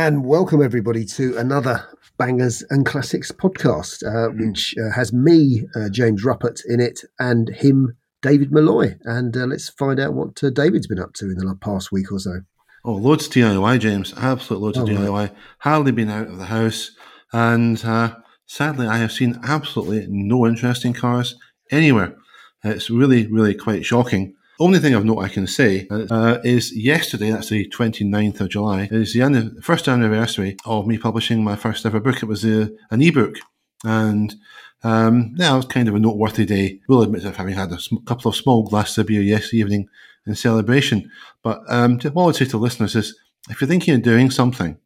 And welcome everybody to another Bangers and Classics podcast, uh, which uh, has me, uh, James Ruppert, in it, and him, David Malloy. And uh, let's find out what uh, David's been up to in the past week or so. Oh, loads of DIY, James. Absolute loads Oh, of right. DIY. Hardly been out of the house. And uh, sadly, I have seen absolutely no interesting cars anywhere. It's really, really quite shocking. Only thing of note I can say uh, is yesterday, that's the 29th of July, is the anni- first anniversary of me publishing my first ever book. It was uh, an ebook. And um, yeah, it was kind of a noteworthy day. We'll admit of having had a sm- couple of small glasses of beer yesterday evening in celebration. But um, to- what I would say to listeners is if you're thinking of doing something,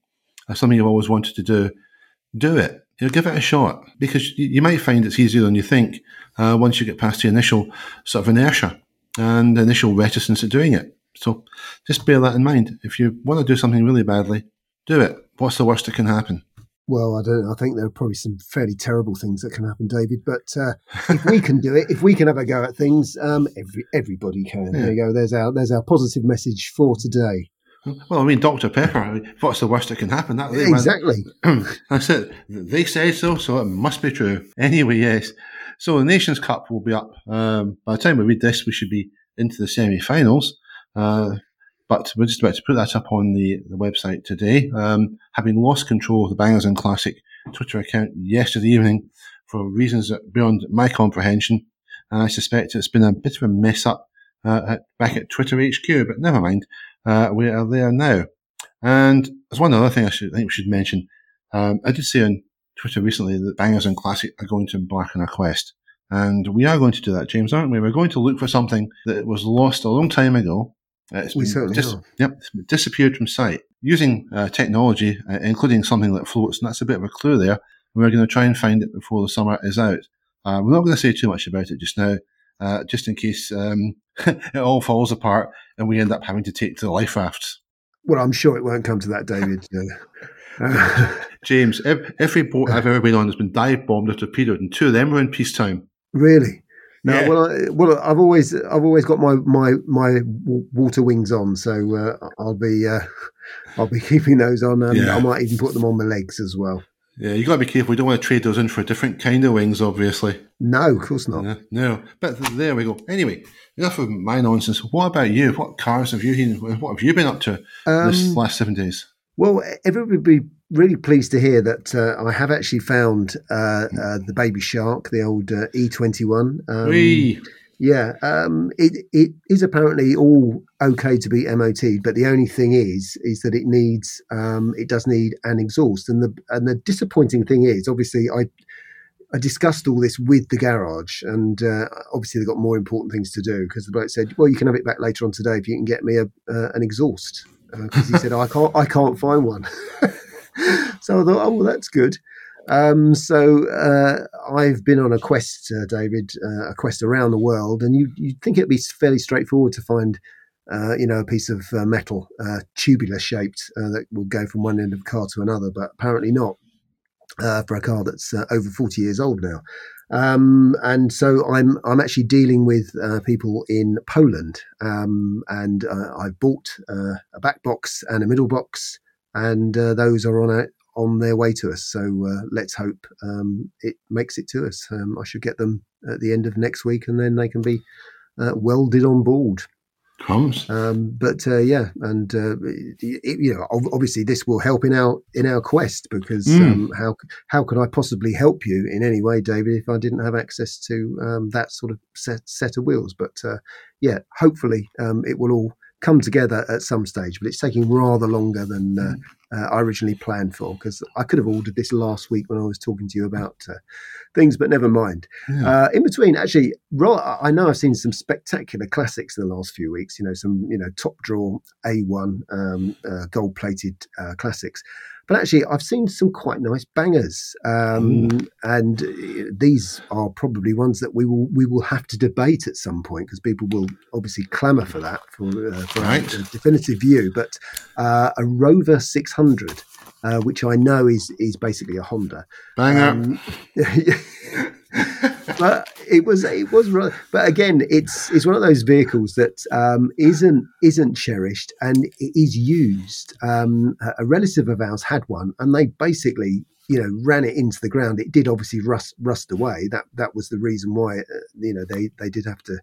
uh, something you've always wanted to do, do it. You know, give it a shot because you, you might find it's easier than you think uh, once you get past the initial sort of inertia and initial reticence at doing it. So just bear that in mind. If you want to do something really badly, do it. What's the worst that can happen? Well, I don't. I think there are probably some fairly terrible things that can happen, David. But uh, if we can do it, if we can have a go at things, um, every, everybody can. There you go. There's our there's our positive message for today. Well, I mean, Dr. Pepper, I mean, what's the worst that can happen? That went- Exactly. That's it. They said so, so it must be true. Anyway, yes. So the Nations Cup will be up. Um, by the time we read this, we should be into the semi-finals. Uh, but we're just about to put that up on the, the website today. Um, having lost control of the Bangers and Classic Twitter account yesterday evening for reasons beyond my comprehension, and I suspect it's been a bit of a mess up uh, at, back at Twitter HQ. But never mind, uh, we are there now. And there's one other thing I should I think we should mention. Um, I did say on Twitter recently that Bangers and Classic are going to embark on a quest. And we are going to do that, James, aren't we? We're going to look for something that was lost a long time ago. Uh, it's We certainly are. Yep, disappeared from sight. Using uh, technology, uh, including something that floats, and that's a bit of a clue there. We're going to try and find it before the summer is out. Uh, we're not going to say too much about it just now, uh, just in case um, it all falls apart and we end up having to take to the life rafts. Well, I'm sure it won't come to that, David. James, every boat I've ever been on has been dive bombed or torpedoed, and two of them were in peacetime. really? No. Yeah. Well, I, well, I've always I've always got my my my water wings on, so uh, I'll be uh, I'll be keeping those on, and Yeah. I might even put them on my legs as well. Yeah, you got to be careful. We don't want to trade those in for a different kind of wings, obviously. No, of course not. Yeah, no, but there we go. Anyway, enough of my nonsense. What about you? What cars have you? What have you been up to this Um, last seven days? Well, everybody really pleased to hear that uh, I have actually found uh, uh, the baby shark, the old uh, E21. Um, Whee! Yeah, um, it it is apparently all okay to be MOT'd, but the only thing is is that it needs um, it does need an exhaust, and the and the disappointing thing is obviously I I discussed all this with the garage, and uh, obviously they've got more important things to do because the bloke said, well, you can have it back later on today if you can get me a uh, an exhaust because he said I can't I can't find one. so I thought, oh well, that's good. Um, so uh, I've been on a quest, uh, David, uh, a quest around the world, and you you think it'd be fairly straightforward to find, uh, you know, a piece of uh, metal, uh, tubular shaped, that will go from one end of a car to another, but apparently not for a car that's over forty years old now. Um, and so I'm I'm actually dealing with uh, people in Poland, um, and uh, I've bought uh, a back box and a middle box, and uh, those are on a, on their way to us. So uh, let's hope um, it makes it to us. Um, I should get them at the end of next week, and then they can be uh, welded on board. Crumbs. Um, but uh, yeah, and uh, it, you know, obviously, this will help in our in our quest because Mm. um, how how could I possibly help you in any way, David, if I didn't have access to um, that sort of set set of wheels? But uh, yeah, hopefully, um, it will all come together at some stage. But it's taking rather longer than uh, uh, I originally planned for because I could have ordered this last week when I was talking to you about uh, things, but never mind. Yeah. Uh, in between, actually, I know I've seen some spectacular classics in the last few weeks. You know, some you know top draw A1 um, uh, gold plated uh, classics. But actually, I've seen some quite nice bangers, um, and uh, these are probably ones that we will we will have to debate at some point because people will obviously clamour for that for, uh, for a- a, definitive view. But uh, a Rover 600, uh, which I know is is basically a Honda, Banger. um, but it was it was but again it's it's one of those vehicles that um, not isn't cherished and is used um, a relative of ours had one and they basically you know ran it into the ground it did obviously rust rust away that that was the reason why uh, you know they they did have to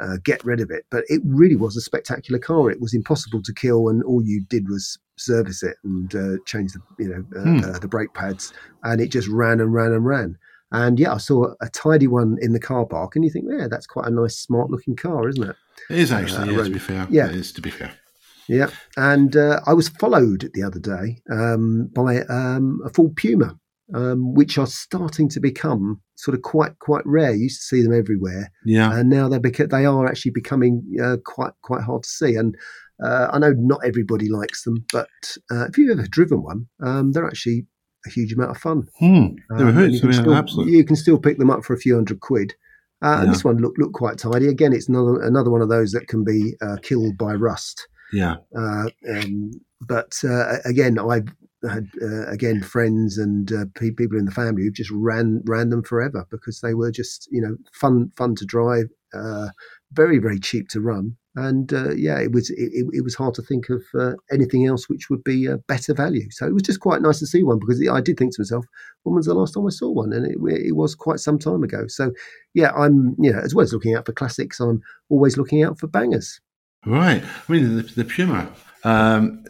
uh, get rid of it. But it really was a spectacular car. It was impossible to kill, and all you did was service it and uh, change the you know uh, hmm. Uh, the brake pads, and it just ran and ran and ran. And yeah, I saw a tidy one in the car park, and you think, yeah, that's quite a nice, smart looking car, isn't it? It is actually, uh, yeah, to be fair. Yeah, it is to be fair. Yeah, and uh, I was followed the other day um, by um, a Ford Puma, um, which are starting to become sort of quite quite rare. You used to see them everywhere, yeah, and now they're beca- they are actually becoming uh, quite quite hard to see. And uh, I know not everybody likes them, but uh, if you've ever driven one, um, they're actually a huge amount of fun. Hmm. Um, you, can still, you, can still, pick them up for a few hundred quid. Uh, yeah. And this one looked looked quite tidy. Again, it's another another one of those that can be uh, killed by rust. Yeah. Uh, um, but uh, again, I had uh, again friends and uh, people in the family who just ran ran them forever because they were just you know fun fun to drive, uh, very very cheap to run, and uh, yeah, it was it, it, was hard to think of uh, anything else which would be a better value. So it was just quite nice to see one because I did think to myself, when was the last time I saw one? And it, it was quite some time ago. So yeah, I'm you know as well as looking out for classics, I'm always looking out for bangers. Right. I mean the, the Puma. Um,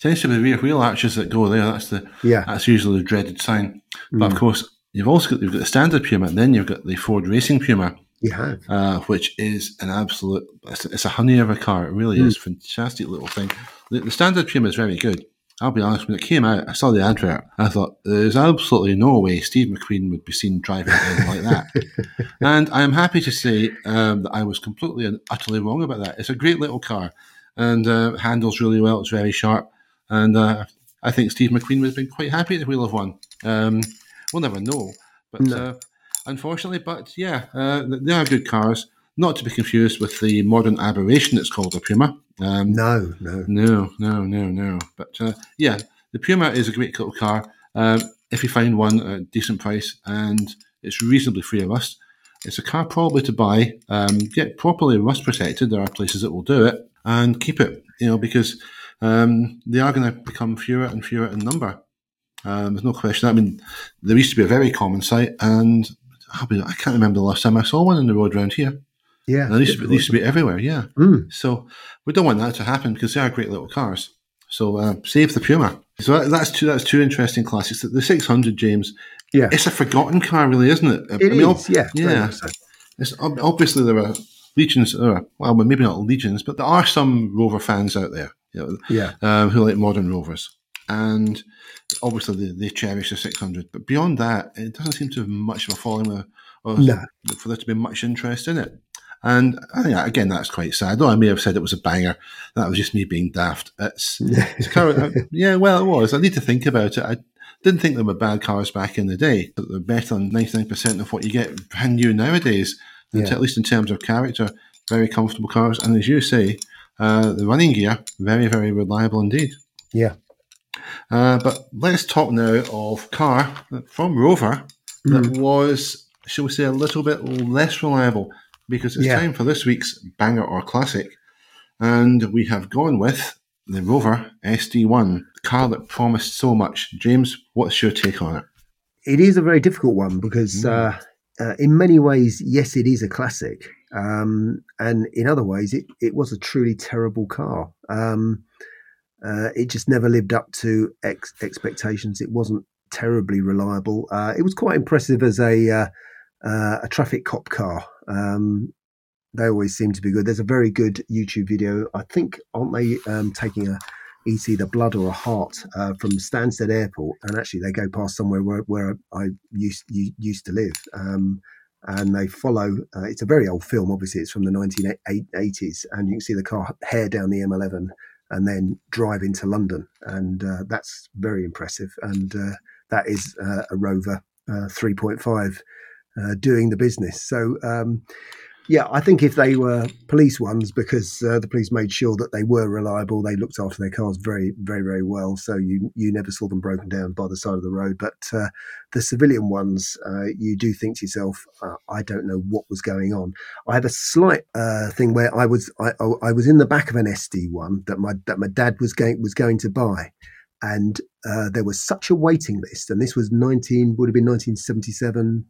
tends to be rear wheel arches that go there. That's the yeah. That's usually the dreaded sign. But mm. of course, you've also got you've got the standard Puma, and then you've got the Ford Racing Puma. You have, uh, which is an absolute. It's, it's, a honey of a car. It really mm. is fantastic little thing. The, the, standard trim is very good. I'll be honest. When it came out, I saw the advert. I thought there's absolutely no way Steve McQueen would be seen driving anything like that. and I am happy to say um, that I was completely and utterly wrong about that. It's a great little car and uh, handles really well. It's very sharp. And uh, I think Steve McQueen would have been quite happy at the wheel of one. Um, we'll never know. But no. Unfortunately, but yeah, uh, they are good cars. Not to be confused with the modern aberration that's called a Puma. Um, no, no. No, no, no, no. But uh, yeah, the Puma is a great little car. Um, if you find one at a decent price and it's reasonably free of rust, it's a car probably to buy. Um, get properly rust protected. There are places that will do it and keep it. You know because um, they are going to become fewer and fewer in number. Um, there's no question. I mean, there used to be a very common sight, and I can't remember the last time I saw one in the road around here. Yeah, and they used, to be, used to be everywhere. Yeah, mm. so we don't want that to happen because they are great little cars. So uh, save the Puma. So that's two. That's two interesting classics. The 600, James. Yeah, it's a forgotten car, really, isn't it? It I mean, is, Yeah, yeah. It's obviously there are legions. well, maybe not legions, but there are some Rover fans out there you know, yeah. um, who like modern rovers. And obviously they, they, cherish the 600. But beyond that, it doesn't seem to have much of a following or, no. for there to be much interest in it. And I again, that's quite sad. Though I may have said it was a banger, that was just me being daft. It's, it's kind of, uh, yeah, well, it was. I need to think about it. I didn't think they were bad cars back in the day, but they're better than 99% of what you get brand new nowadays, yeah. at least in terms of character. Very comfortable cars. And as you say, uh, the running gear, very, very reliable indeed. Yeah. Uh, but let's talk now of car from Rover that mm. was, shall we say, a little bit less reliable because it's yeah. time for this week's banger or classic. And we have gone with the Rover SD1, the car that promised so much. James, what's your take on it? It is a very difficult one because, mm. uh, uh, in many ways, yes, it is a classic. Um, and in other ways, it, it was a truly terrible car. Um, uh, it just never lived up to ex- expectations. It wasn't terribly reliable. Uh, it was quite impressive as a uh, uh a traffic cop car. Um, they always seem to be good. There's a very good YouTube video. I think aren't they um, taking a it's either blood or a heart uh, from Stansted Airport, and actually they go past somewhere where, where I used used to live. Um, and they follow. Uh, it's a very old film, obviously, it's from the 1980s, and you can see the car hare down the M11 and then drive into London, and uh, that's very impressive. And uh, that is uh, a Rover uh, 3.5 uh, doing the business. So. Um, yeah, I think if they were police ones, because uh, the police made sure that they were reliable, they looked after their cars very, very, very well. So you you never saw them broken down by the side of the road. But uh, the civilian ones, uh, you do think to yourself, uh, I don't know what was going on. I have a slight uh, thing where I was I, I was in the back of an SD one that my that my dad was going was going to buy. And uh, there was such a waiting list, and this was 19, would have been 1977,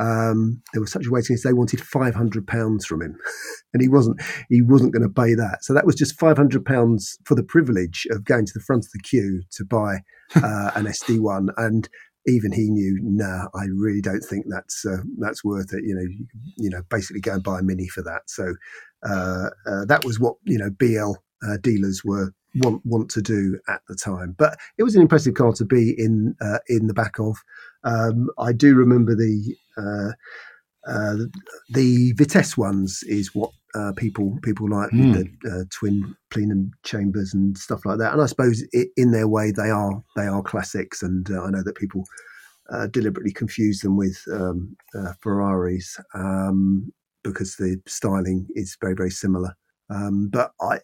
um, there was such a waiting list. They wanted five hundred pounds from him, and he wasn't. He wasn't going to pay that. So that was just five hundred pounds for the privilege of going to the front of the queue to buy uh, an SD one. And even he knew, nah, I really don't think that's uh, that's worth it. You know, you, you, know, basically go and buy a mini for that. So uh, uh that was what you know BL uh, dealers were want want to do at the time. But it was an impressive car to be in uh, in the back of. Um, I do remember the uh, uh, the Vitesse ones is what uh, people people like mm. with hmm. the uh, twin plenum chambers and stuff like that. And I suppose it, in their way they are they are classics. And uh, I know that people uh, deliberately confuse them with um, Ferraris um, because the styling is very very similar. Um, but I,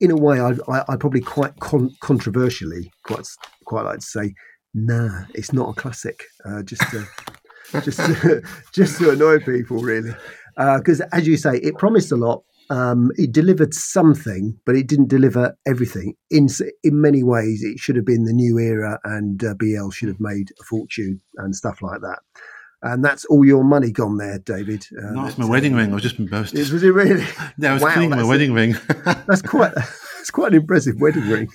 in a way, I, I, I probably quite con- controversially quite quite like to say, nah, it's not a classic. just to, just to, just to annoy people, really. Because, uh, as you say, it promised a lot. Um, it delivered something, but it didn't deliver everything. In in many ways, it should have been the new era, and uh, BL should have made a fortune and stuff like that. And that's all your money gone there, David. Uh, no, it's my wedding ring. I was just embarrassed. Was it really? Yeah, I was wow, cleaning my wedding a, ring. that's quite. That's quite an impressive wedding ring.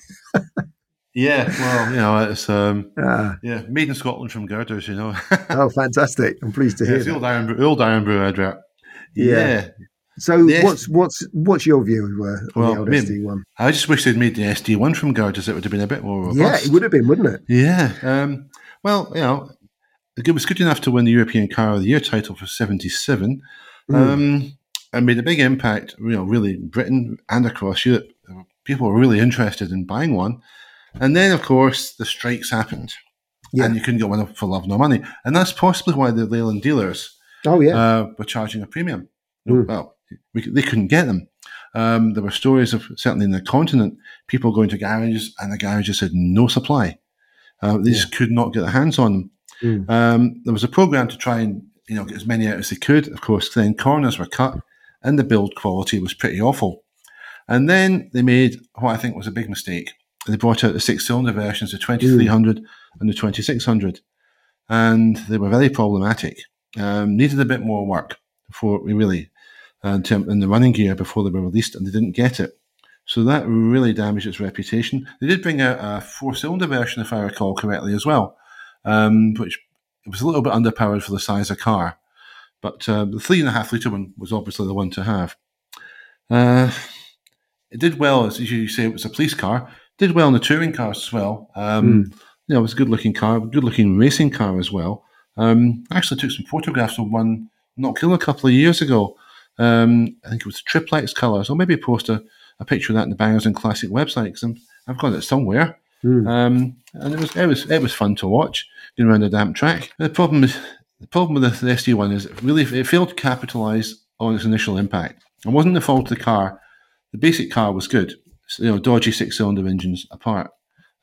Yeah, well, you know, it's um, ah. yeah, made in Scotland from girders, you know. oh, fantastic! I'm pleased to hear. Yeah, the old Iron, old Irn-Bru advert. Yeah. yeah. So what's what's what's your view of uh, well, the old SD one? I just wish they'd made the SD one from girders. It would have been a bit more robust. Yeah, it would have been, wouldn't it? Yeah. Um, well, you know, it was good enough to win the European Car of the Year title for '77. Mm. Um, and made a big impact, you know, really Britain and across Europe. People were really interested in buying one. And then, of course, the strikes happened. Yeah. And you couldn't get one for love nor money. And that's possibly why the Leyland dealers oh, yeah. Uh, were charging a premium. Mm. Well, we, they couldn't get them. Um, there were stories of, certainly in the continent, people going to garages and the garages had no supply. Uh, they yeah. just could not get their hands on them. Mm. Um, there was a program to try and you know get as many out as they could. Of course, then corners were cut and the build quality was pretty awful. And then they made what I think was a big mistake they brought out the six cylinder versions, the 2300 mm. and the 2600, and they were very problematic. Um, needed a bit more work before we really, uh, in the running gear before they were released, and they didn't get it. So that really damaged its reputation. They did bring out a four cylinder version, if I recall correctly, as well, um, which was a little bit underpowered for the size of car. But uh, the three and a half litre one was obviously the one to have. Uh, it did well, as you say, it was a police car did well in the touring cars as well. Um, mm. You know, it was a good looking car, good looking racing car as well. Um, I actually took some photographs of one not killing a couple of years ago. Um, I think it was triplex colours. I'll maybe post a, a picture of that in the Bangers and Classic website because I've got it somewhere. Mm. Um, and it was it was it was fun to watch going around a damp track. The problem is the problem with the, SD one is it really it failed to capitalise on its initial impact. It wasn't the fault of the car. The basic car was good you know, dodgy six cylinder engines apart.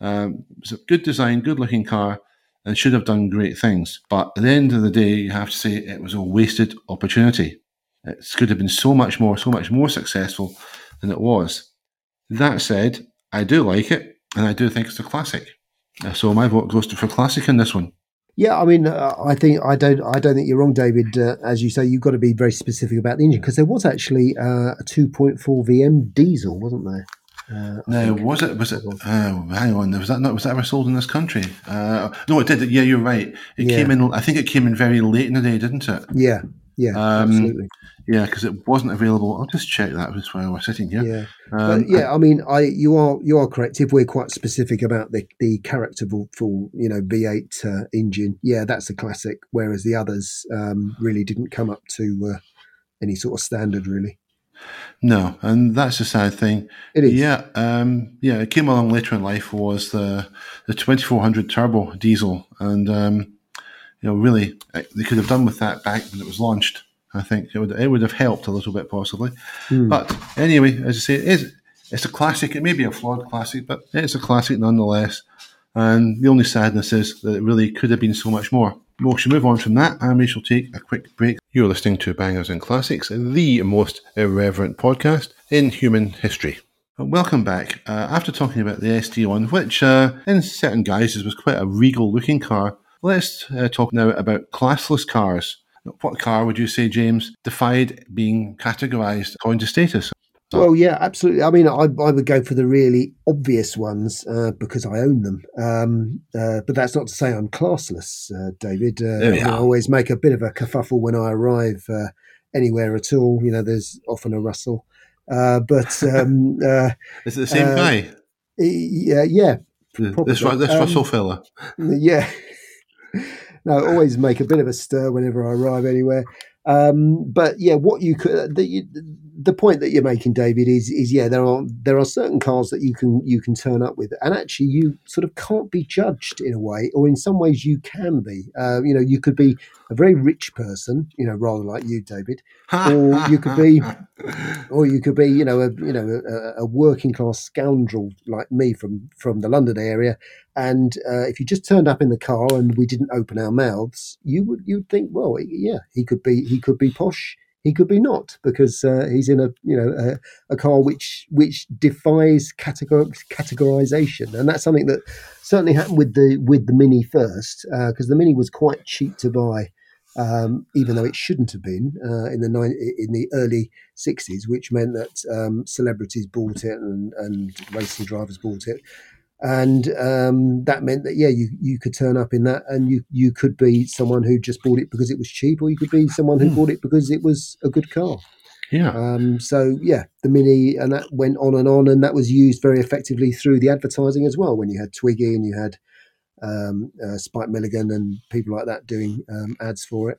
Um, it's a good design, good looking car, and should have done great things. But at the end of the day, you have to say it was a wasted opportunity. It could have been so much more, so much more successful than it was. That said, I do like it, and I do think it's a classic. Uh, so my vote goes to for classic in this one. Yeah, I mean, uh, I think I don't, I don't think you're wrong, David. Uh, as you say, you've got to be very specific about the engine because there was actually uh, a 2.4 VM diesel, wasn't there? Uh, no, was it? Was it? Oh, hang on. Was that not? Was that ever sold in this country? Uh, no, it did. Yeah, you're right. It yeah. came in. I think it came in very late in the day, didn't it? Yeah, yeah, um, absolutely. Yeah, because it wasn't available. I'll just check that. That's why we're sitting here. Yeah, um, but yeah. I, I, mean, I you are you are correct. If we're quite specific about the the character full, you know, V8 uh, engine, yeah, that's a classic. Whereas the others um, really didn't come up to uh, any sort of standard, really. No, and that's a sad thing. It is. Yeah, um, yeah. It came along later in life was the the twenty four hundred turbo diesel, and um, you know, really, they could have done with that back when it was launched. I think it would it would have helped a little bit possibly. But anyway, as I say, it is it's a classic. It may be a flawed classic, but it's a classic nonetheless. And the only sadness is that it really could have been so much more. We should move on from that, and we shall take a quick break. You're listening to Bangers and Classics, the most irreverent podcast in human history. Welcome back. Uh, after talking about the SD1, which uh, in certain guises was quite a regal looking car, let's uh, talk now about classless cars. What car would you say, James, defied being categorized according to status? Well, yeah, absolutely. I mean, I, I would go for the really obvious ones uh, because I own them. Um, uh, but that's not to say I'm classless, uh, David. Uh, I always make a bit of a kerfuffle when I arrive uh, anywhere at all. You know, there's often a rustle. Uh, but um, uh, Is it the same guy? yeah, yeah. This, Ru- this Um, Russell fella. yeah. no, always make a bit of a stir whenever I arrive anywhere. Um, but yeah, what you could the the point that you're making, David, is is yeah, there are there are certain cars that you can you can turn up with, and actually you sort of can't be judged in a way, or in some ways you can be. Uh, you know, you could be a very rich person, you know, rather like you, David, or you could be- or you could be, you know, a you know a, a working class scoundrel like me from from the London area, and uh, if you just turned up in the car and we didn't open our mouths, you would you'd think, well, yeah, he could be he could be posh, he could be not, because uh, he's in a you know a, a car which which defies categor- categorization, and that's something that certainly happened with the with the Mini first, because the Mini was quite cheap to buy. Um, even though it shouldn't have been uh, in the in the early 60s, which meant that um, celebrities bought it and, and racing drivers bought it. And um, that meant that, yeah, you, you could turn up in that and you, you could be someone who just bought it because it was cheap, or you could be someone who Hmm. bought it because it was a good car. yeah. Um, so, yeah, the Mini, and that went on and on, and that was used very effectively through the advertising as well when you had Twiggy and you had um, uh, Spike Milligan and people like that doing um, ads for it.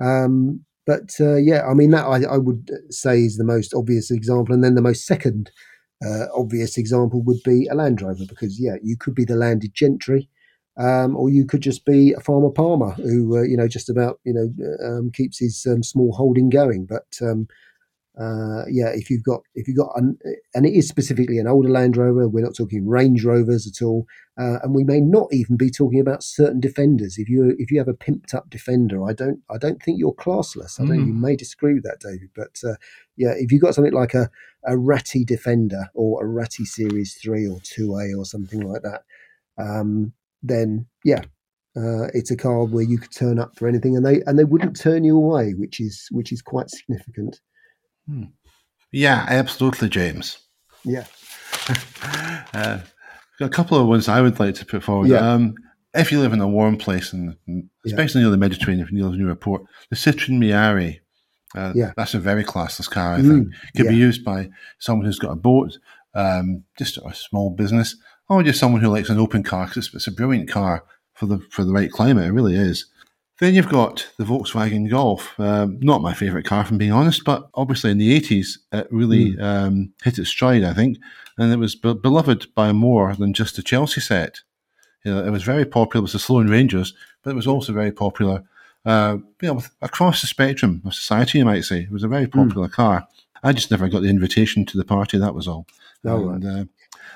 Um, but uh, yeah, I mean that I, I would say is the most obvious example, and then the most second uh, obvious example would be a Land Rover, because yeah, you could be the landed gentry, um, or you could just be a farmer Palmer who uh, you know just about you know um, keeps his um, small holding going. But um, uh, yeah, if you've got if you've got an, and it is specifically an older Land Rover, we're not talking Range Rovers at all, uh, and we may not even be talking about certain defenders. If you if you have a pimped up defender, I don't I don't think you're classless. I don't. You may disagree with that, David, but uh, yeah, if you've got something like a a Ratty Defender or a Ratty Series Three or Two A or something like that, um, then yeah. Uh, it's a car where you could turn up for anything, and they and they wouldn't turn you away, which is which is quite significant. Yeah, absolutely, James. Yeah, Uh, got a couple of ones I would like to put forward. Yeah. Um, if you live in a warm place, and especially near the Mediterranean, if you live near a port, the Citroen Mehari, uh, Yeah. that's a very classless car, I Mm, think. Could be used by someone who's got a boat, um, just a small business, or just someone who likes an open car, because it's, it's a brilliant car for the, for the right climate. It really is. Then you've got the Volkswagen Golf. Um, not my favourite car, from being honest, but obviously in the 80s, it really um, hit its stride, I think. And it was be- beloved by more than just the Chelsea set. You know, it was very popular. It was the Sloane Rangers, but it was also very popular uh, you know, across the spectrum of society, you might say. It was a very popular car. I just never got the invitation to the party, that was all. Oh, And, uh,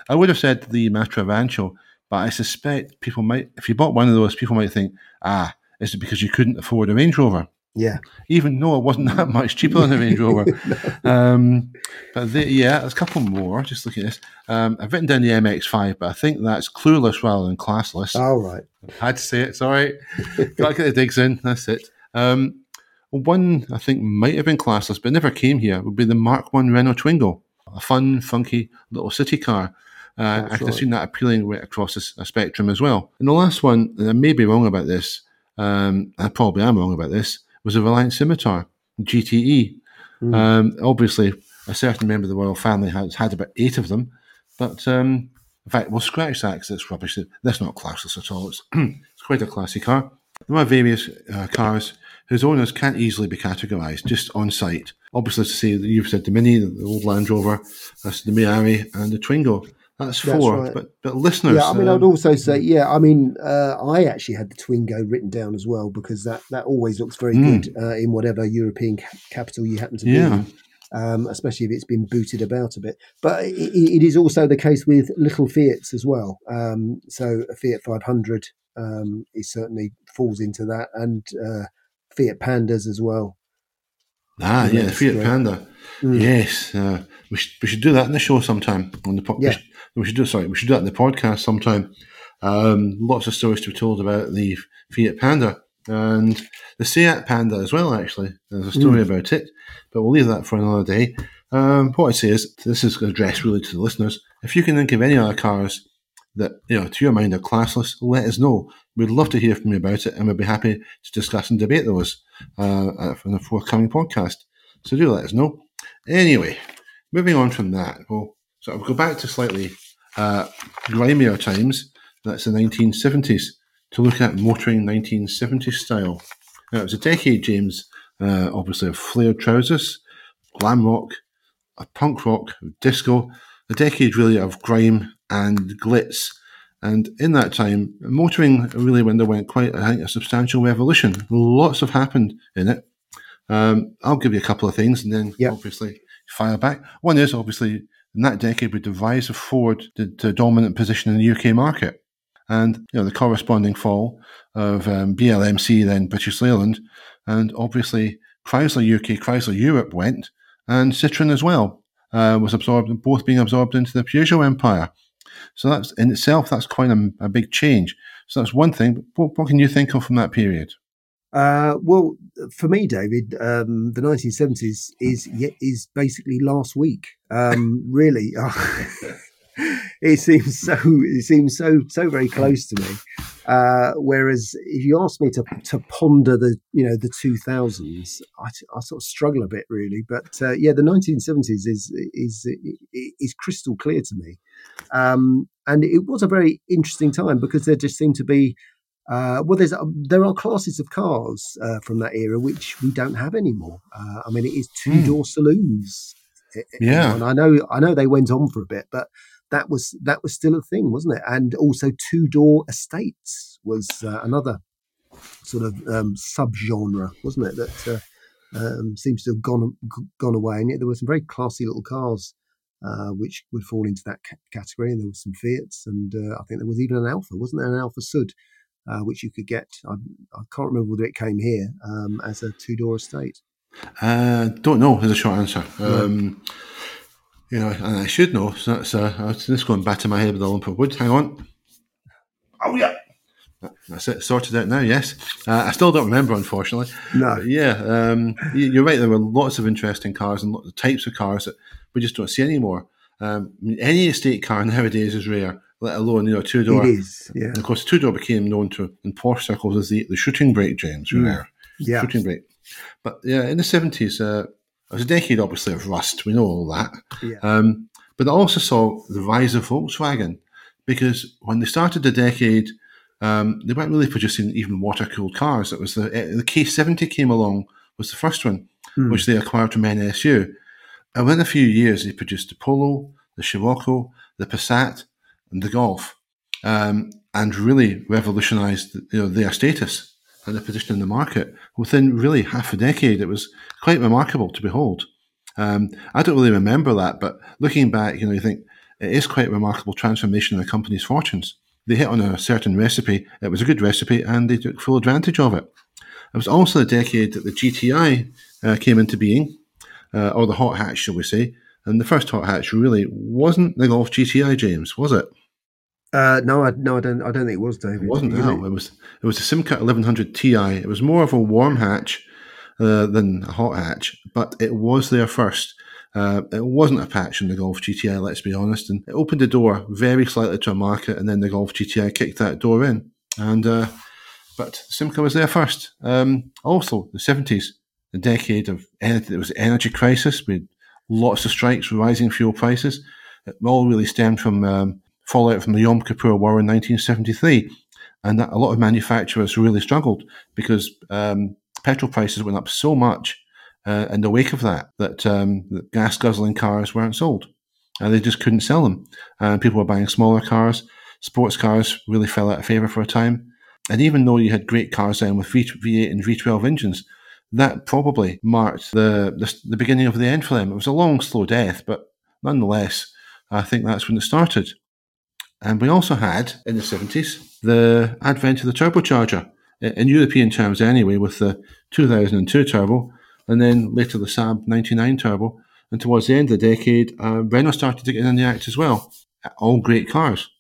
I would have said the Matra Rancho, but I suspect people might, if you bought one of those, people might think, ah, is it because you couldn't afford a Range Rover? Yeah, Even though it wasn't that much cheaper than a Range Rover. um, but the, yeah, there's a couple more. Just look at this. Um, I've written down the MX5, but I think that's clueless rather than classless. all right. Had to say it. Sorry, got to get the digs in. That's it. Um, one I think might have been classless, but never came here. Would be the Mark One Renault Twingo, a fun, funky little city car. Uh, I have right. seen that appealing right across a spectrum as well. And the last one, and I may be wrong about this. Um, I probably am wrong about this. Was a Reliant Scimitar GTE. Mm. Um, obviously, a certain member of the royal family has had about eight of them, but um, in fact, we'll scratch that because it's rubbish. That's not classless at all. It's, it's quite a classy car. There are various uh, cars whose owners can't easily be categorised just on sight. Obviously, to say that you've said the Mini, the old Land Rover, that's the Mehari, and the Twingo. That's four. That's right. But but listeners, yeah. I mean, um, I'd also say, yeah. I mean, uh, I actually had the Twingo written down as well because that that always looks very mm. good uh, in whatever European capital you happen to be yeah. in. Um, especially if it's been booted about a bit. But it, it is also the case with little Fiats as well. Um, so a Fiat 500 um, is certainly falls into that, and uh, Fiat Pandas as well. Ah, yeah, the Fiat. Panda. Mm. Yes, uh, we should we should do that in the show sometime on the po- yeah. We, should, do sorry we should do that in the podcast sometime. Um, lots of stories to be told about the Fiat Panda and the Seat Panda as well. Actually, there's a story mm. about it, but we'll leave that for another day. Um, what I'd say is this is addressed really to the listeners. If you can think of any other cars that you know to your mind are classless, let us know. We'd love to hear from you about it, and we'd be happy to discuss and debate those uh, in the forthcoming podcast. So do let us know. Anyway, moving on from that, we'll sort of go back to slightly uh, grimier times. That's the 1970s to look at motoring 1970s style. Now, it was a decade, James, uh, obviously, of flared trousers, glam rock, a punk rock, disco, a decade really of grime and glitz. And in that time, motoring really underwent quite, I think, a substantial revolution. Lots have happened in it. Um, I'll give you a couple of things and then yep. obviously fire back. One is obviously in that decade we devised a Ford to, to dominant position in the UK market. And you know the corresponding fall of um, BLMC, then British Leyland, and obviously Chrysler UK, Chrysler Europe went, and Citroen as well uh, was absorbed, both being absorbed into the Peugeot empire. So that's in itself, that's quite a, a big change. So that's one thing. What, what, can you think of from that period? Uh, well, for me, David, um, the 1970s is is basically last week. Um, really, it seems so. It seems so so very close to me. Uh, whereas if you ask me to to ponder the you know the 2000s, I, I sort of struggle a bit really. But uh, yeah, the 1970s is is is crystal clear to me, um, and it was a very interesting time because there just seemed to be. Uh, well, there's there are classes of cars uh, from that era which we don't have anymore. Uh, I mean, it is two door mm. saloons. Yeah, and I know I know they went on for a bit, but that was that was still a thing, wasn't it? And also two door estates was uh, another sort of um, subgenre, wasn't it? That uh, um, seems to have gone gone away. And yet there were some very classy little cars uh, which would fall into that c- category. And there were some Fiats, and uh, I think there was even an Alfa, wasn't there? An Alfasud. Uh, which you could get. I, I, can't remember whether it came here um, as a two door estate. Uh, don't know. Is a short answer. Um, you know, and I should know. So that's uh, just going back to my head with the lump of wood. Hang on. Oh yeah. That's it, sorted out now. Yes, uh, I still don't remember, unfortunately. No, but yeah, um, you're right. There were lots of interesting cars and lots of types of cars that we just don't see anymore. Um, any estate car nowadays is rare, let alone you know two door. It is, yeah. And of course, two door became known to in Porsche circles as the, the shooting brake, James. Mm. Yeah, shooting brake. But yeah, in the seventies, uh, it was a decade, obviously, of rust. We know all that. Yeah. Um, but I also saw the rise of Volkswagen because when they started the decade, um, they weren't really producing even water cooled cars. It was the the K70 came along was the first one, hmm. which they acquired from NSU. And within a few years, they produced the Polo, the Scirocco, the Passat, the Golf, um, and really revolutionised you know, their status and their position in the market within really half a decade. It was quite remarkable to behold. Um, I don't really remember that, but looking back, you know, you think it is quite a remarkable transformation in the company's fortunes. They hit on a certain recipe. It was a good recipe, and they took full advantage of it. It was also the decade that the GTI uh, came into being, uh, or the hot hatch, shall we say. And the first hot hatch really wasn't the Golf GTI, James, was it? Uh, no, I, no, I don't. I don't think it was David. It wasn't. No, it was. It was a Simca 1100 Ti. It was more of a warm hatch uh, than a hot hatch, but it was there first. Uh, it wasn't a patch in the Golf GTI, let's be honest, and it opened the door very slightly to a market, and then the Golf GTI kicked that door in. And uh, but Simca was there first. Um, also, the seventies, the decade of energy, it was energy crisis with lots of strikes, rising fuel prices. It all really stemmed from um, fallout from the Yom Kippur War in 1973, and that a lot of manufacturers really struggled because um, petrol prices went up so much uh, in the wake of that that, um, that gas guzzling cars weren't sold. and they just couldn't sell them. And people were buying smaller cars. Sports cars really fell out of favour for a time. And even though you had great cars then with V8 and V12 engines, that probably marked the, the, the beginning of the end for them. It was a long, slow death, but nonetheless, I think that's when it started. And we also had in the 70s the advent of the turbocharger, in European terms anyway, with the 2002 turbo, and then later the Saab 99 turbo. And towards the end of the decade, uh, Renault started to get in the act as well. All great cars.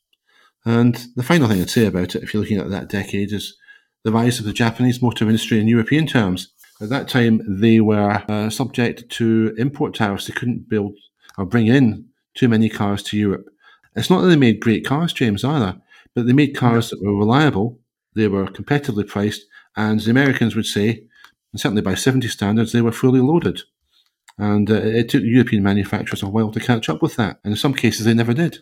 And the final thing I'd say about it, if you're looking at that decade, is the rise of the Japanese motor industry in European terms. At that time, they were uh, subject to import tariffs. They couldn't build or bring in too many cars to Europe. It's not that they made great cars, James, either, but they made cars that were reliable, they were competitively priced, and the Americans would say, and certainly by 70 standards, they were fully loaded. And uh, it took European manufacturers a while to catch up with that. And in some cases, they never did.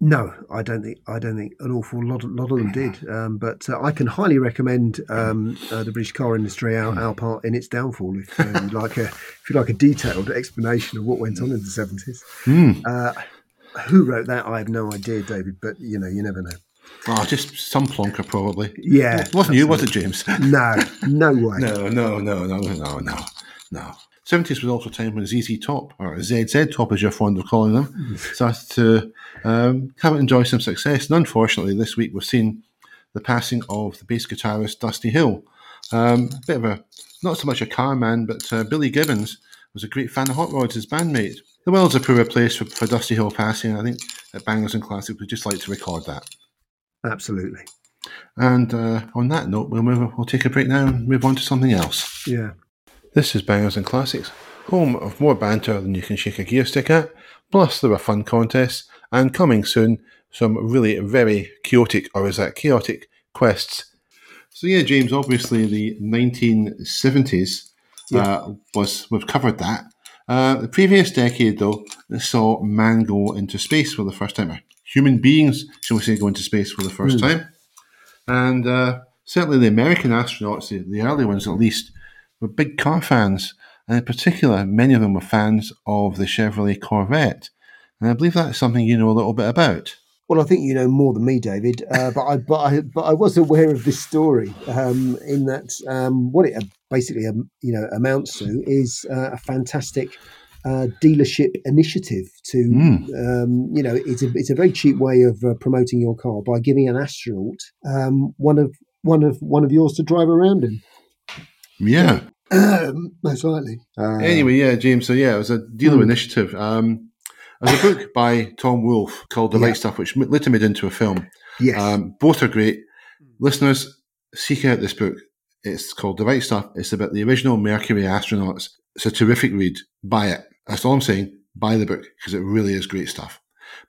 No, I don't think I don't think an awful lot, lot of them did. Um, but uh, I can highly recommend um, uh, the British car industry, our, our part in its downfall. If uh, you like a if you like a detailed explanation of what went on in the seventies, mm. who wrote that? I have no idea, David. But you know, you never know. Oh, just some plonker, probably. Yeah, it wasn't you, was it, James? No, no way. no, no, no, no, no, no, no. 70s was also a time when ZZ Top, or ZZ Top as you're fond of calling them, started to um, have enjoy some success. And unfortunately, this week we've seen the passing of the bass guitarist Dusty Hill. Um, a bit of a, not so much a car man, but uh, Billy Gibbons was a great fan of Hot Rods, his bandmate. The world's a poor place for, for Dusty Hill passing. I think at Bangers and Classics, we'd just like to record that. Absolutely. And uh, on that note, we'll move. We'll take a break now and move on to something else. Yeah. This is Bangers and Classics, home of more banter than you can shake a gear stick at. Plus, there are fun contests, and coming soon, some really very chaotic, or is that chaotic, quests. So yeah, James. Obviously, the 1970s yeah. uh, was we've covered that. Uh, the previous decade, though, saw man go into space for the first time. Human beings, shall we say, go into space for the first mm. time, and uh, certainly the American astronauts, the, the early ones at least, were big car fans, and in particular, many of them were fans of the Chevrolet Corvette. And I believe that's something you know a little bit about. Well, I think you know more than me, David. Uh, but I, but I, but I was aware of this story. Um, in that, um, what it basically, um, you know, amounts to is uh, a fantastic uh, dealership initiative to, mm. um, you know, it's a it's a very cheap way of uh, promoting your car by giving an astronaut um, one of one of one of yours to drive around in. Yeah. Um, most likely. Uh, anyway, yeah, James. So yeah, it was a dealer hmm. initiative. Um, there's a book by Tom Wolfe called The yeah. Right Stuff, which later made into a film. Yes. Um, both are great. Listeners, seek out this book. It's called The Right Stuff. It's about the original Mercury astronauts. It's a terrific read. Buy it. That's all I'm saying. Buy the book because it really is great stuff.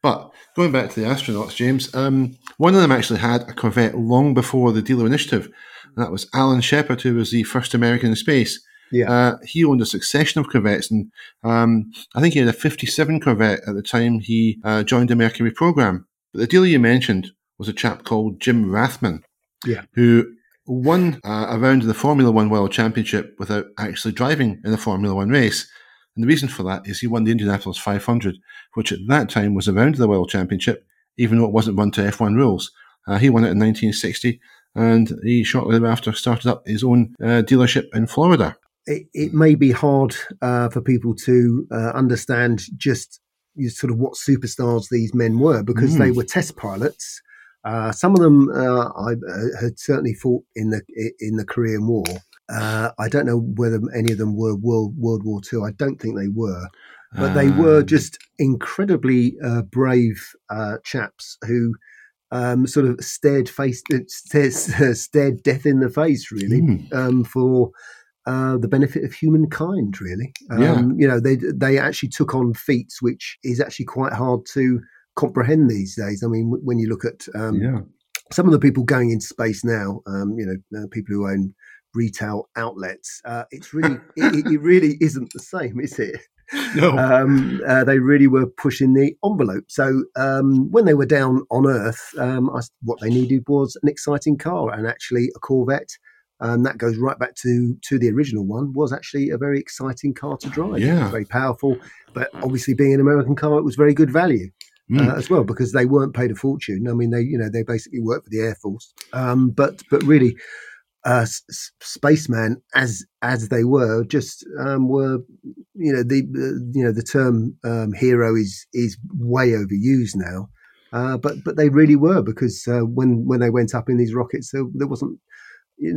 But going back to the astronauts, James, um, one of them actually had a Corvette long before the dealer initiative. That was Alan Shepard, who was the first American in space. Yeah. Uh, he owned a succession of Corvettes, and um, I think he had a 57 Corvette at the time he uh, joined the Mercury program. But the dealer you mentioned was a chap called Jim Rathmann, yeah. who won uh, a round of the Formula One World Championship without actually driving in a Formula One race. And the reason for that is he won the Indianapolis 500, which at that time was a round of the World Championship, even though it wasn't run to F1 rules. Uh, he won it in 1960, and he shortly thereafter started up his own uh, dealership in Florida. It, it may be hard uh, for people to uh, understand just sort of what superstars these men were because mm. they were test pilots. Uh, some of them uh, I had certainly fought in the in the Korean War. I don't know whether any of them were World World War II. I don't think they were but they were um. just incredibly uh, brave uh, chaps who um, sort of stared face stared, stared death in the face really mm. um, for uh, the benefit of humankind really um, yeah. you know they they actually took on feats which is actually quite hard to comprehend these days i mean when you look at um, yeah. some of the people going into space now um, you know uh, people who own retail outlets uh, it's really it, it really isn't the same is it no. Um, uh, they really were pushing the envelope. So um, when they were down on Earth, um, I, what they needed was an exciting car, and actually a Corvette and that goes right back to to the original one, was actually a very exciting car to drive. Yeah. very powerful, but obviously being an American car, it was very good value. Mm. Uh, as well because they weren't paid a fortune. I mean, they you know they basically worked for the Air Force, um, but but really, uh, S- spaceman as as they were just um, were you know the uh, you know the term um, hero is is way overused now. Uh, but but they really were because uh, when when they went up in these rockets, there, there wasn't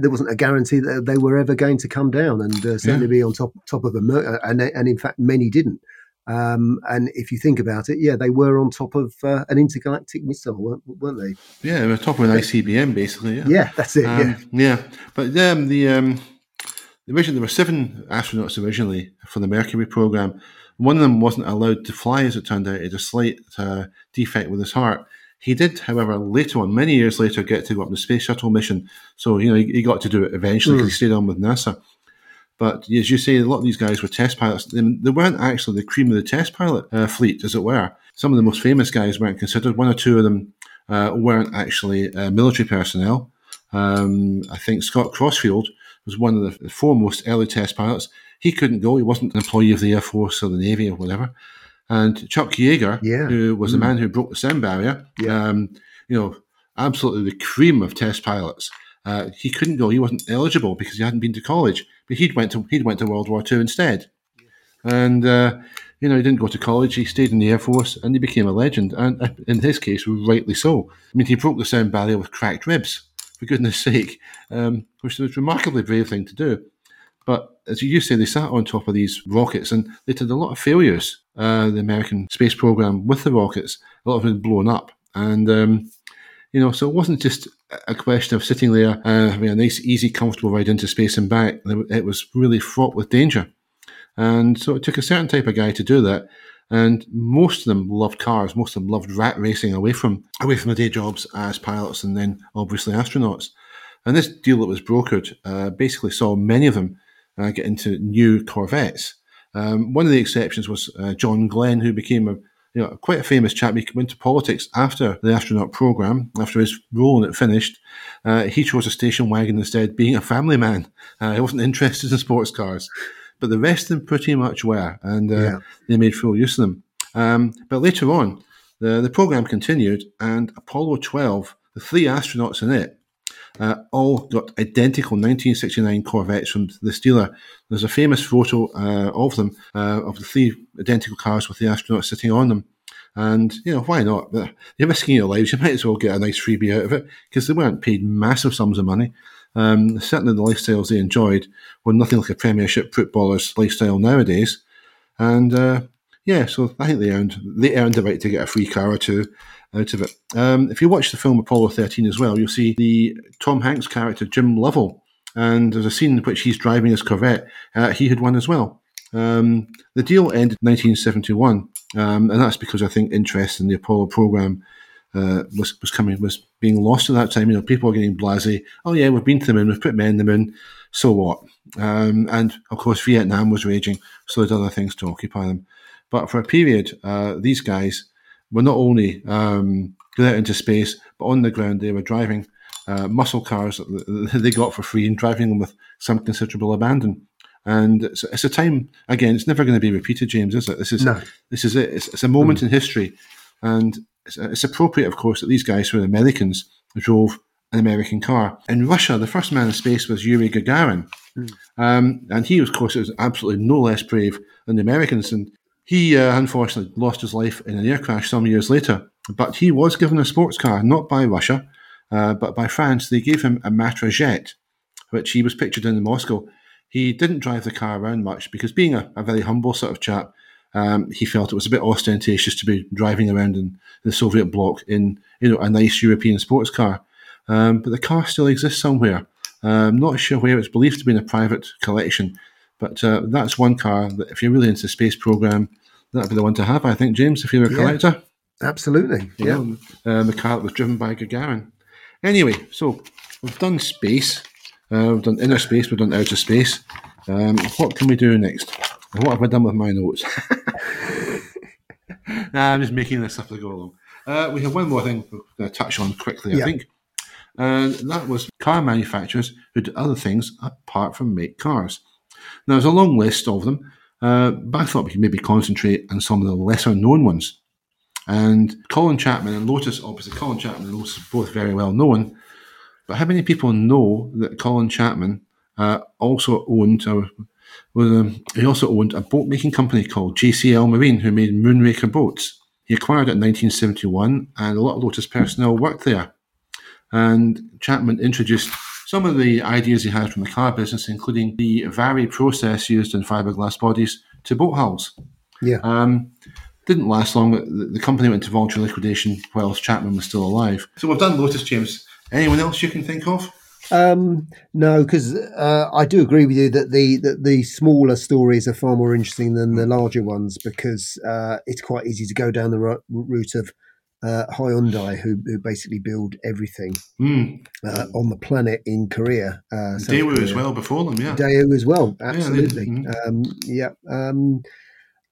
there wasn't a guarantee that they were ever going to come down and uh, certainly be on top top of a mer- and and in fact many didn't. Um, and if you think about it, yeah, they were on top of uh, an intergalactic missile, weren't, weren't they? Yeah, they were top of an ICBM basically. Yeah, Yeah, that's it. Um, yeah, yeah. But um, the um, the originally there were seven astronauts originally for the Mercury program. One of them wasn't allowed to fly, as it turned out. He had a slight uh, defect with his heart. He did, however, later on, many years later, get to go up on the space shuttle mission. So you know he, he got to do it eventually because he stayed on with NASA. But as you say, a lot of these guys were test pilots. They, they weren't actually the cream of the test pilot uh, fleet, as it were. Some of the most famous guys weren't considered. One or two of them uh, weren't actually uh, military personnel. Um, I think Scott Crossfield was one of the foremost early test pilots. He couldn't go. He wasn't an employee of the Air Force or the Navy or whatever. And Chuck Yeager, Yeah. who was the man who broke the sound barrier, Yeah. um, you know, absolutely the cream of test pilots. Uh, he couldn't go. He wasn't eligible because he hadn't been to college. He'd went to he'd went to World War II instead, and uh, you know he didn't go to college. He stayed in the Air Force and he became a legend. And uh, in his case, rightly so. I mean, he broke the sound barrier with cracked ribs. For goodness' sake, um, which was a remarkably brave thing to do. But as you say, they sat on top of these rockets and they had a lot of failures. Uh, the American space program with the rockets, a lot of them blown up. And, um, you know, so it wasn't just a question of sitting there, uh, having a nice, easy, comfortable ride into space and back. It was really fraught with danger. And so it took a certain type of guy to do that. And most of them loved cars. Most of them loved rat racing away from away from the day jobs as pilots and then obviously astronauts. And this deal that was brokered uh, basically saw many of them uh, get into new Corvettes. Um, one of the exceptions was uh, John Glenn, who became a you know quite a famous chap. He went to politics after the astronaut program, after his role in it finished. Uh, he chose a station wagon instead, being a family man. Uh, he wasn't interested in sports cars, but the rest of them pretty much were, and uh, Yeah. they made full use of them. Um, but later on, the the program continued, and Apollo 12, the three astronauts in it, uh, all got identical 1969 Corvettes from this dealer. There's a famous photo uh, of them, uh, of the three identical cars with the astronauts sitting on them. And, you know, why not? You're risking your lives. You might as well get a nice freebie out of it because they weren't paid massive sums of money. Um, certainly the lifestyles they enjoyed were nothing like a Premiership footballer's lifestyle nowadays. And, uh, yeah, so I think they earned they earned the right to get a free car or two out of it. Um, if you watch the film Apollo 13 as well, you'll see the Tom Hanks character Jim Lovell, and there's a scene in which he's driving his Corvette. Uh, he had one as well. Um, the deal ended in 1971, um, and that's because I think interest in the Apollo program uh, was was coming was being lost at that time. You know, people were getting blasé. Oh yeah, we've been to the moon, we've put men in the moon. So what? Um, and of course, Vietnam was raging, so there's other things to occupy them. But for a period, uh, these guys were not only um, going out into space, but on the ground they were driving uh, muscle cars that they got for free and driving them with some considerable abandon. And it's, it's a time again; it's never going to be repeated, James, is it? This is No. this is it. It's, it's a moment in history, and it's, it's appropriate, of course, that these guys who are Americans drove an American car. In Russia, the first man in space was Yuri Gagarin, um, and he, of course, was absolutely no less brave than the Americans. And he uh, unfortunately lost his life in an air crash some years later. But he was given a sports car, not by Russia, uh, but by France. They gave him a Matra Jet, which he was pictured in in Moscow. He didn't drive the car around much because, being a, a very humble sort of chap, um, he felt it was a bit ostentatious to be driving around in the Soviet bloc in you know a nice European sports car. Um, but the car still exists somewhere. I'm not sure where. It's believed to be in a private collection, but uh, that's one car that if you're really into the space program, that'd be the one to have. I think, James, if you're a Yeah. collector. Absolutely. You Yeah. know, um, the car that was driven by Gagarin. Anyway, so we've done space, uh, we've done inner space, we've done outer space. Um, what can we do next? What have I done with my notes? nah, I'm just making this up as I go along. Uh, we have one more thing we're going to touch on quickly, I think. And that was car manufacturers who did other things apart from make cars. Now, there's a long list of them, uh, but I thought we could maybe concentrate on some of the lesser known ones. And Colin Chapman and Lotus, obviously, Colin Chapman and Lotus are both very well known. But how many people know that Colin Chapman uh, also owned, or was, um, he also owned a boat making company called JCL Marine, who made Moonraker boats. He acquired it in 1971, and a lot of Lotus personnel worked there. And Chapman introduced some of the ideas he had from the car business, including the Vari process used in fiberglass bodies, to boat hulls. Yeah. Um, didn't last long. The, company went into voluntary liquidation whilst Chapman was still alive. So we've done Lotus, James. Anyone else you can think of? Um, no, because uh, I do agree with you that the that the smaller stories are far more interesting than the larger ones because uh, it's quite easy to go down the route of uh, Hyundai, who, who basically build everything mm. uh, on the planet in Korea. Uh, Daewoo as well before them, yeah. Daewoo as well, absolutely. Yeah, they, mm. um, yeah. Um,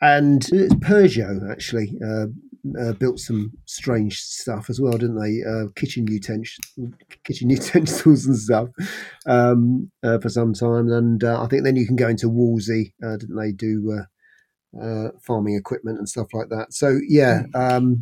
and it's Peugeot actually uh, uh, built some strange stuff as well, didn't they? Uh, kitchen utensils, kitchen utensils and stuff um, uh, for some time, and uh, I think then you can go into Wolseley, uh, didn't they? Do uh, farming equipment and stuff like that. So yeah, hmm.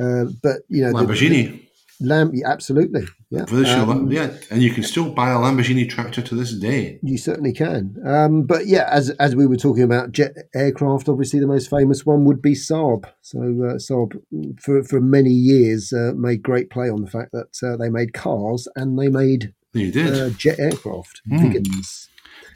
Um, but you know, Lamborghini. The, Lamb, yeah, absolutely, yeah, um, yeah, and you can still buy a Lamborghini tractor to this day. You certainly can. Um, but yeah, as as we were talking about jet aircraft, obviously the most famous one would be Saab. So uh, Saab, for for many years, uh, made great play on the fact that uh, they made cars and they made they did uh, jet aircraft. Mm.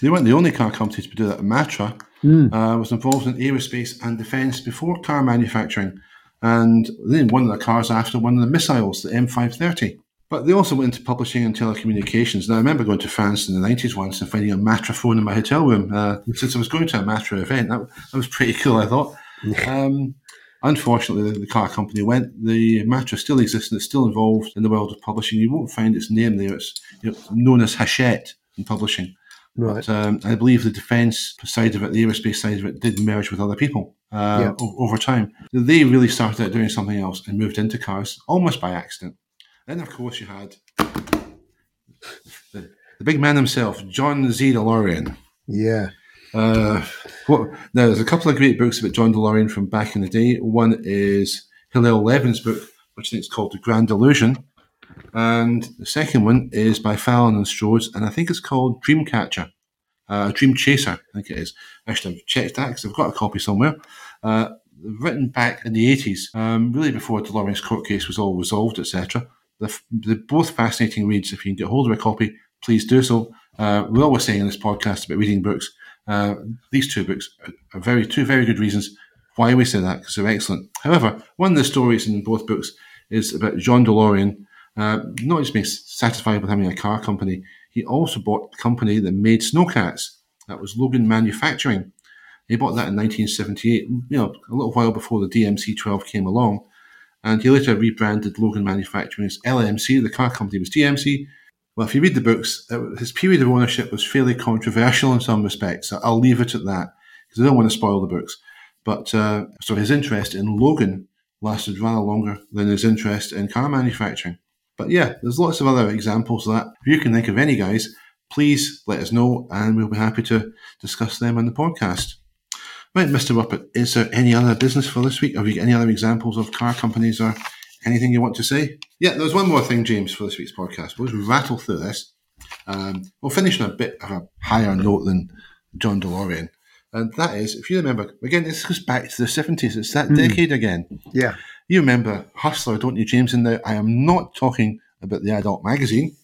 They weren't the only car company to do that. Matra mm. was involved in aerospace and defence before car manufacturing and then one of the cars after one of the missiles, the M530. But they also went into publishing and telecommunications. Now, I remember going to France in the 90s once and finding a Matra phone in my hotel room. Uh, since I was going to a Matra event, that, that was pretty cool, I thought. Um, unfortunately, the, the, car company went. The Matra still exists and it's still involved in the world of publishing. You won't find its name there. It's you know, known as Hachette in publishing. Right. But um, I believe the defence side of it, the aerospace side of it, did merge with other people uh, yeah. o- over time. They really started out doing something else and moved into cars almost by accident. Then, of course, you had the, the big man himself, John Z. DeLorean. Yeah. Uh, what, now, there's a couple of great books about John DeLorean from back in the day. One is Hillel Levin's book, which I think is called The Grand Illusion. And the second one is by Fallon and Srodes, and I think it's called Dreamcatcher, uh, Dream Chaser, I think it is. Actually, I've checked that because I've got a copy somewhere. Uh, written back in the 80s, um, really before DeLorean's court case was all resolved, etc. They're, they're, both fascinating reads. If you can get hold of a copy, please do so. Uh, we're always saying in this podcast about reading books. Uh, these two books are very two very good reasons why we say that because they're excellent. However, one of the stories in both books is about John DeLorean uh, not just being satisfied with having a car company, he also bought the company that made snowcats. That was Logan Manufacturing. He bought that in 1978, you know, a little while before the DMC 12 came along. And he later rebranded Logan Manufacturing as LMC. The car company was DMC. Well, if you read the books, his period of ownership was fairly controversial in some respects. I'll leave it at that because I don't want to spoil the books. But uh, so his interest in Logan lasted rather longer than his interest in car manufacturing. But yeah, there's lots of other examples of that. If you can think of any, guys, please let us know and we'll be happy to discuss them on the podcast. Right, Mr. Ruppert, is there any other business for this week? Have you got any other examples of car companies or anything you want to say? Yeah, there's one more thing, James, for this week's podcast. We'll just rattle through this. Um, we'll finish on a bit of a higher note than John DeLorean. And that is, if you remember, again, this goes back to the 70s. It's that mm. decade again. Yeah. You remember Hustler, don't you, James? And I am not talking about the adult magazine.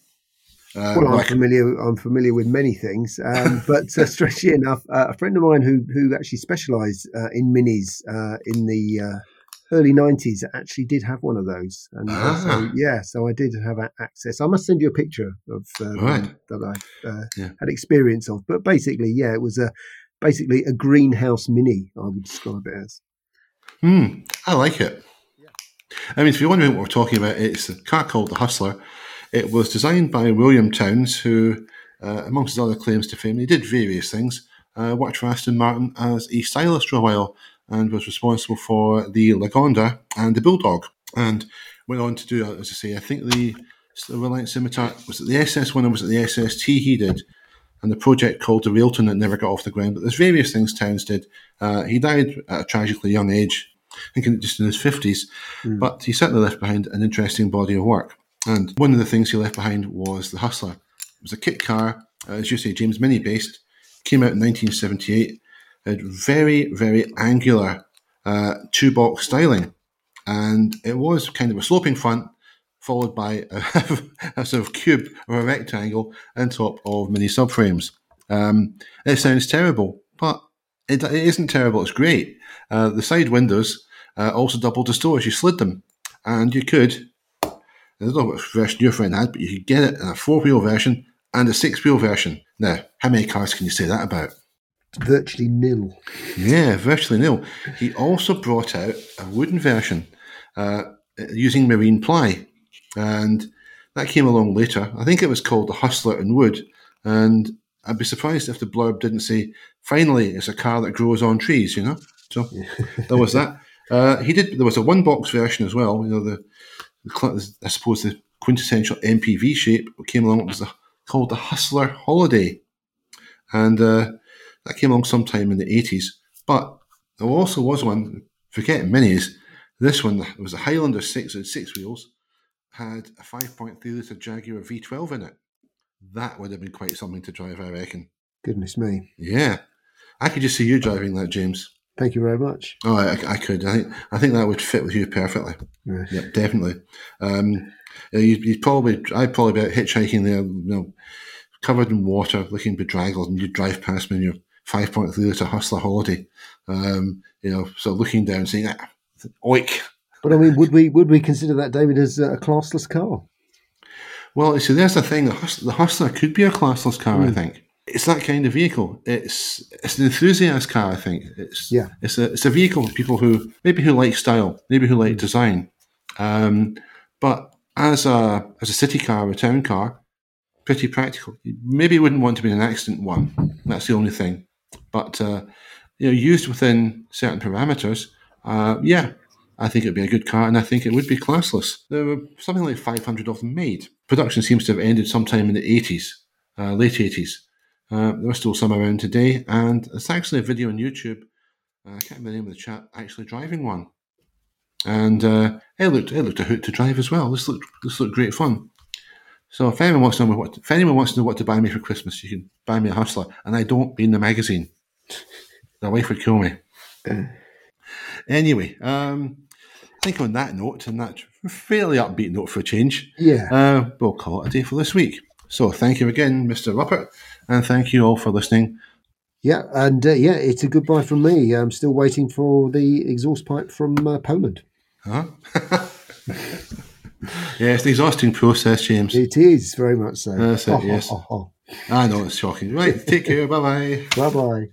Uh, well, I'm like, familiar. I'm familiar with many things, um, but uh, strangely enough, uh, a friend of mine who who actually specialised uh, in minis uh, in the uh, early '90s actually did have one of those, and ah. so yeah, so I did have access. I must send you a picture of right. that I yeah. had experience of. But basically, yeah, it was a basically a greenhouse mini. I would describe it as. Hmm, I like it. I mean, if you're wondering what we're talking about, it's a car called the Hustler. It was designed by William Towns, who, uh, amongst his other claims to fame, he did various things. Uh, worked for Aston Martin as a stylist for a while and was responsible for the Lagonda and the Bulldog. And went on to do, as I say, I think the the Reliant Scimitar. Was it the SS one or was it the SST he did? And the project called the Railton that never got off the ground. But there's various things Towns did. Uh, he died at a tragically young age, I think just in his 50s. Mm. But he certainly left behind an interesting body of work. And one of the things he left behind was the Hustler. It was a kit car, uh, as you say, James Mini based, came out in 1978, had very, very angular uh, two box styling. And it was kind of a sloping front, followed by a, a, sort of cube or a rectangle on top of mini subframes. Um, it sounds terrible, but it, it isn't terrible. It's great. Uh, the side windows uh, also doubled the doors. You slid them, and you could. I don't know what version your friend had, but you could get it in a four wheel version and a six wheel version. Now, how many cars can you say that about? virtually nil. Yeah, virtually nil. He also brought out a wooden version uh, using marine ply, and that came along later. I think it was called the Hustler in Wood, and I'd be surprised if the blurb didn't say, "Finally, it's a car that grows on trees." You know, so there was that. Uh, he did. There was a one box version as well. You know, the, the I suppose the quintessential MPV shape came along. It was the, called the Hustler Holiday, and uh, that came along sometime in the 80s. But there also was one, Forget minis, this one was a Highlander 6 with six wheels, had a 5.3 litre Jaguar V12 in it. That would have been quite something to drive, I reckon. Goodness me. Yeah. I could just see you driving that, James. Thank you very much. Oh, I, I could. I think I think that would fit with you perfectly. Yeah, definitely. Um, you, you probably, I'd probably be out hitchhiking there, you know, covered in water, looking bedraggled, and you'd drive past me in your 5.3 litre Hustler Holiday. Um, you know, so looking down, saying, ah, oik. But I mean, would we would we consider that, David, as a classless car? Well, you see, there's the thing. The Hustler, the Hustler could be a classless car, mm. I think. It's that kind of vehicle. It's it's an enthusiast car, I think. It's yeah. It's a it's a vehicle for people who maybe who like style, maybe who like mm. design. Um, but as a as a city car, a town car, pretty practical. Maybe you wouldn't want to be an accident one. That's the only thing. But uh, you know, used within certain parameters, uh, yeah, I think it'd be a good car, and I think it would be classless. There were something like 500 of them made. Production seems to have ended sometime in the 80s, uh, late 80s. Uh, there are still some around today, and it's actually a video on YouTube. Uh, I can't remember the name of the chap actually driving one, and uh, it looked it looked a hoot to drive as well. This looked this looked great fun. So if anyone wants to know what if anyone wants to know what to buy me for Christmas, you can buy me a hustler, and I don't mean the magazine. The wife would kill me. anyway, um, I think on that note, and that fairly upbeat note for a change, yeah, uh, we'll call it a day for this week. So thank you again, Mr. Ruppert, and thank you all for listening. Yeah, and uh, yeah, it's a goodbye from me. I'm still waiting for the exhaust pipe from uh, Poland. Huh? yeah, it's an exhausting process, James. It is very much so. That's it. Oh, yes. Oh, oh, I know it's shocking. Right, take care. bye bye. Bye bye.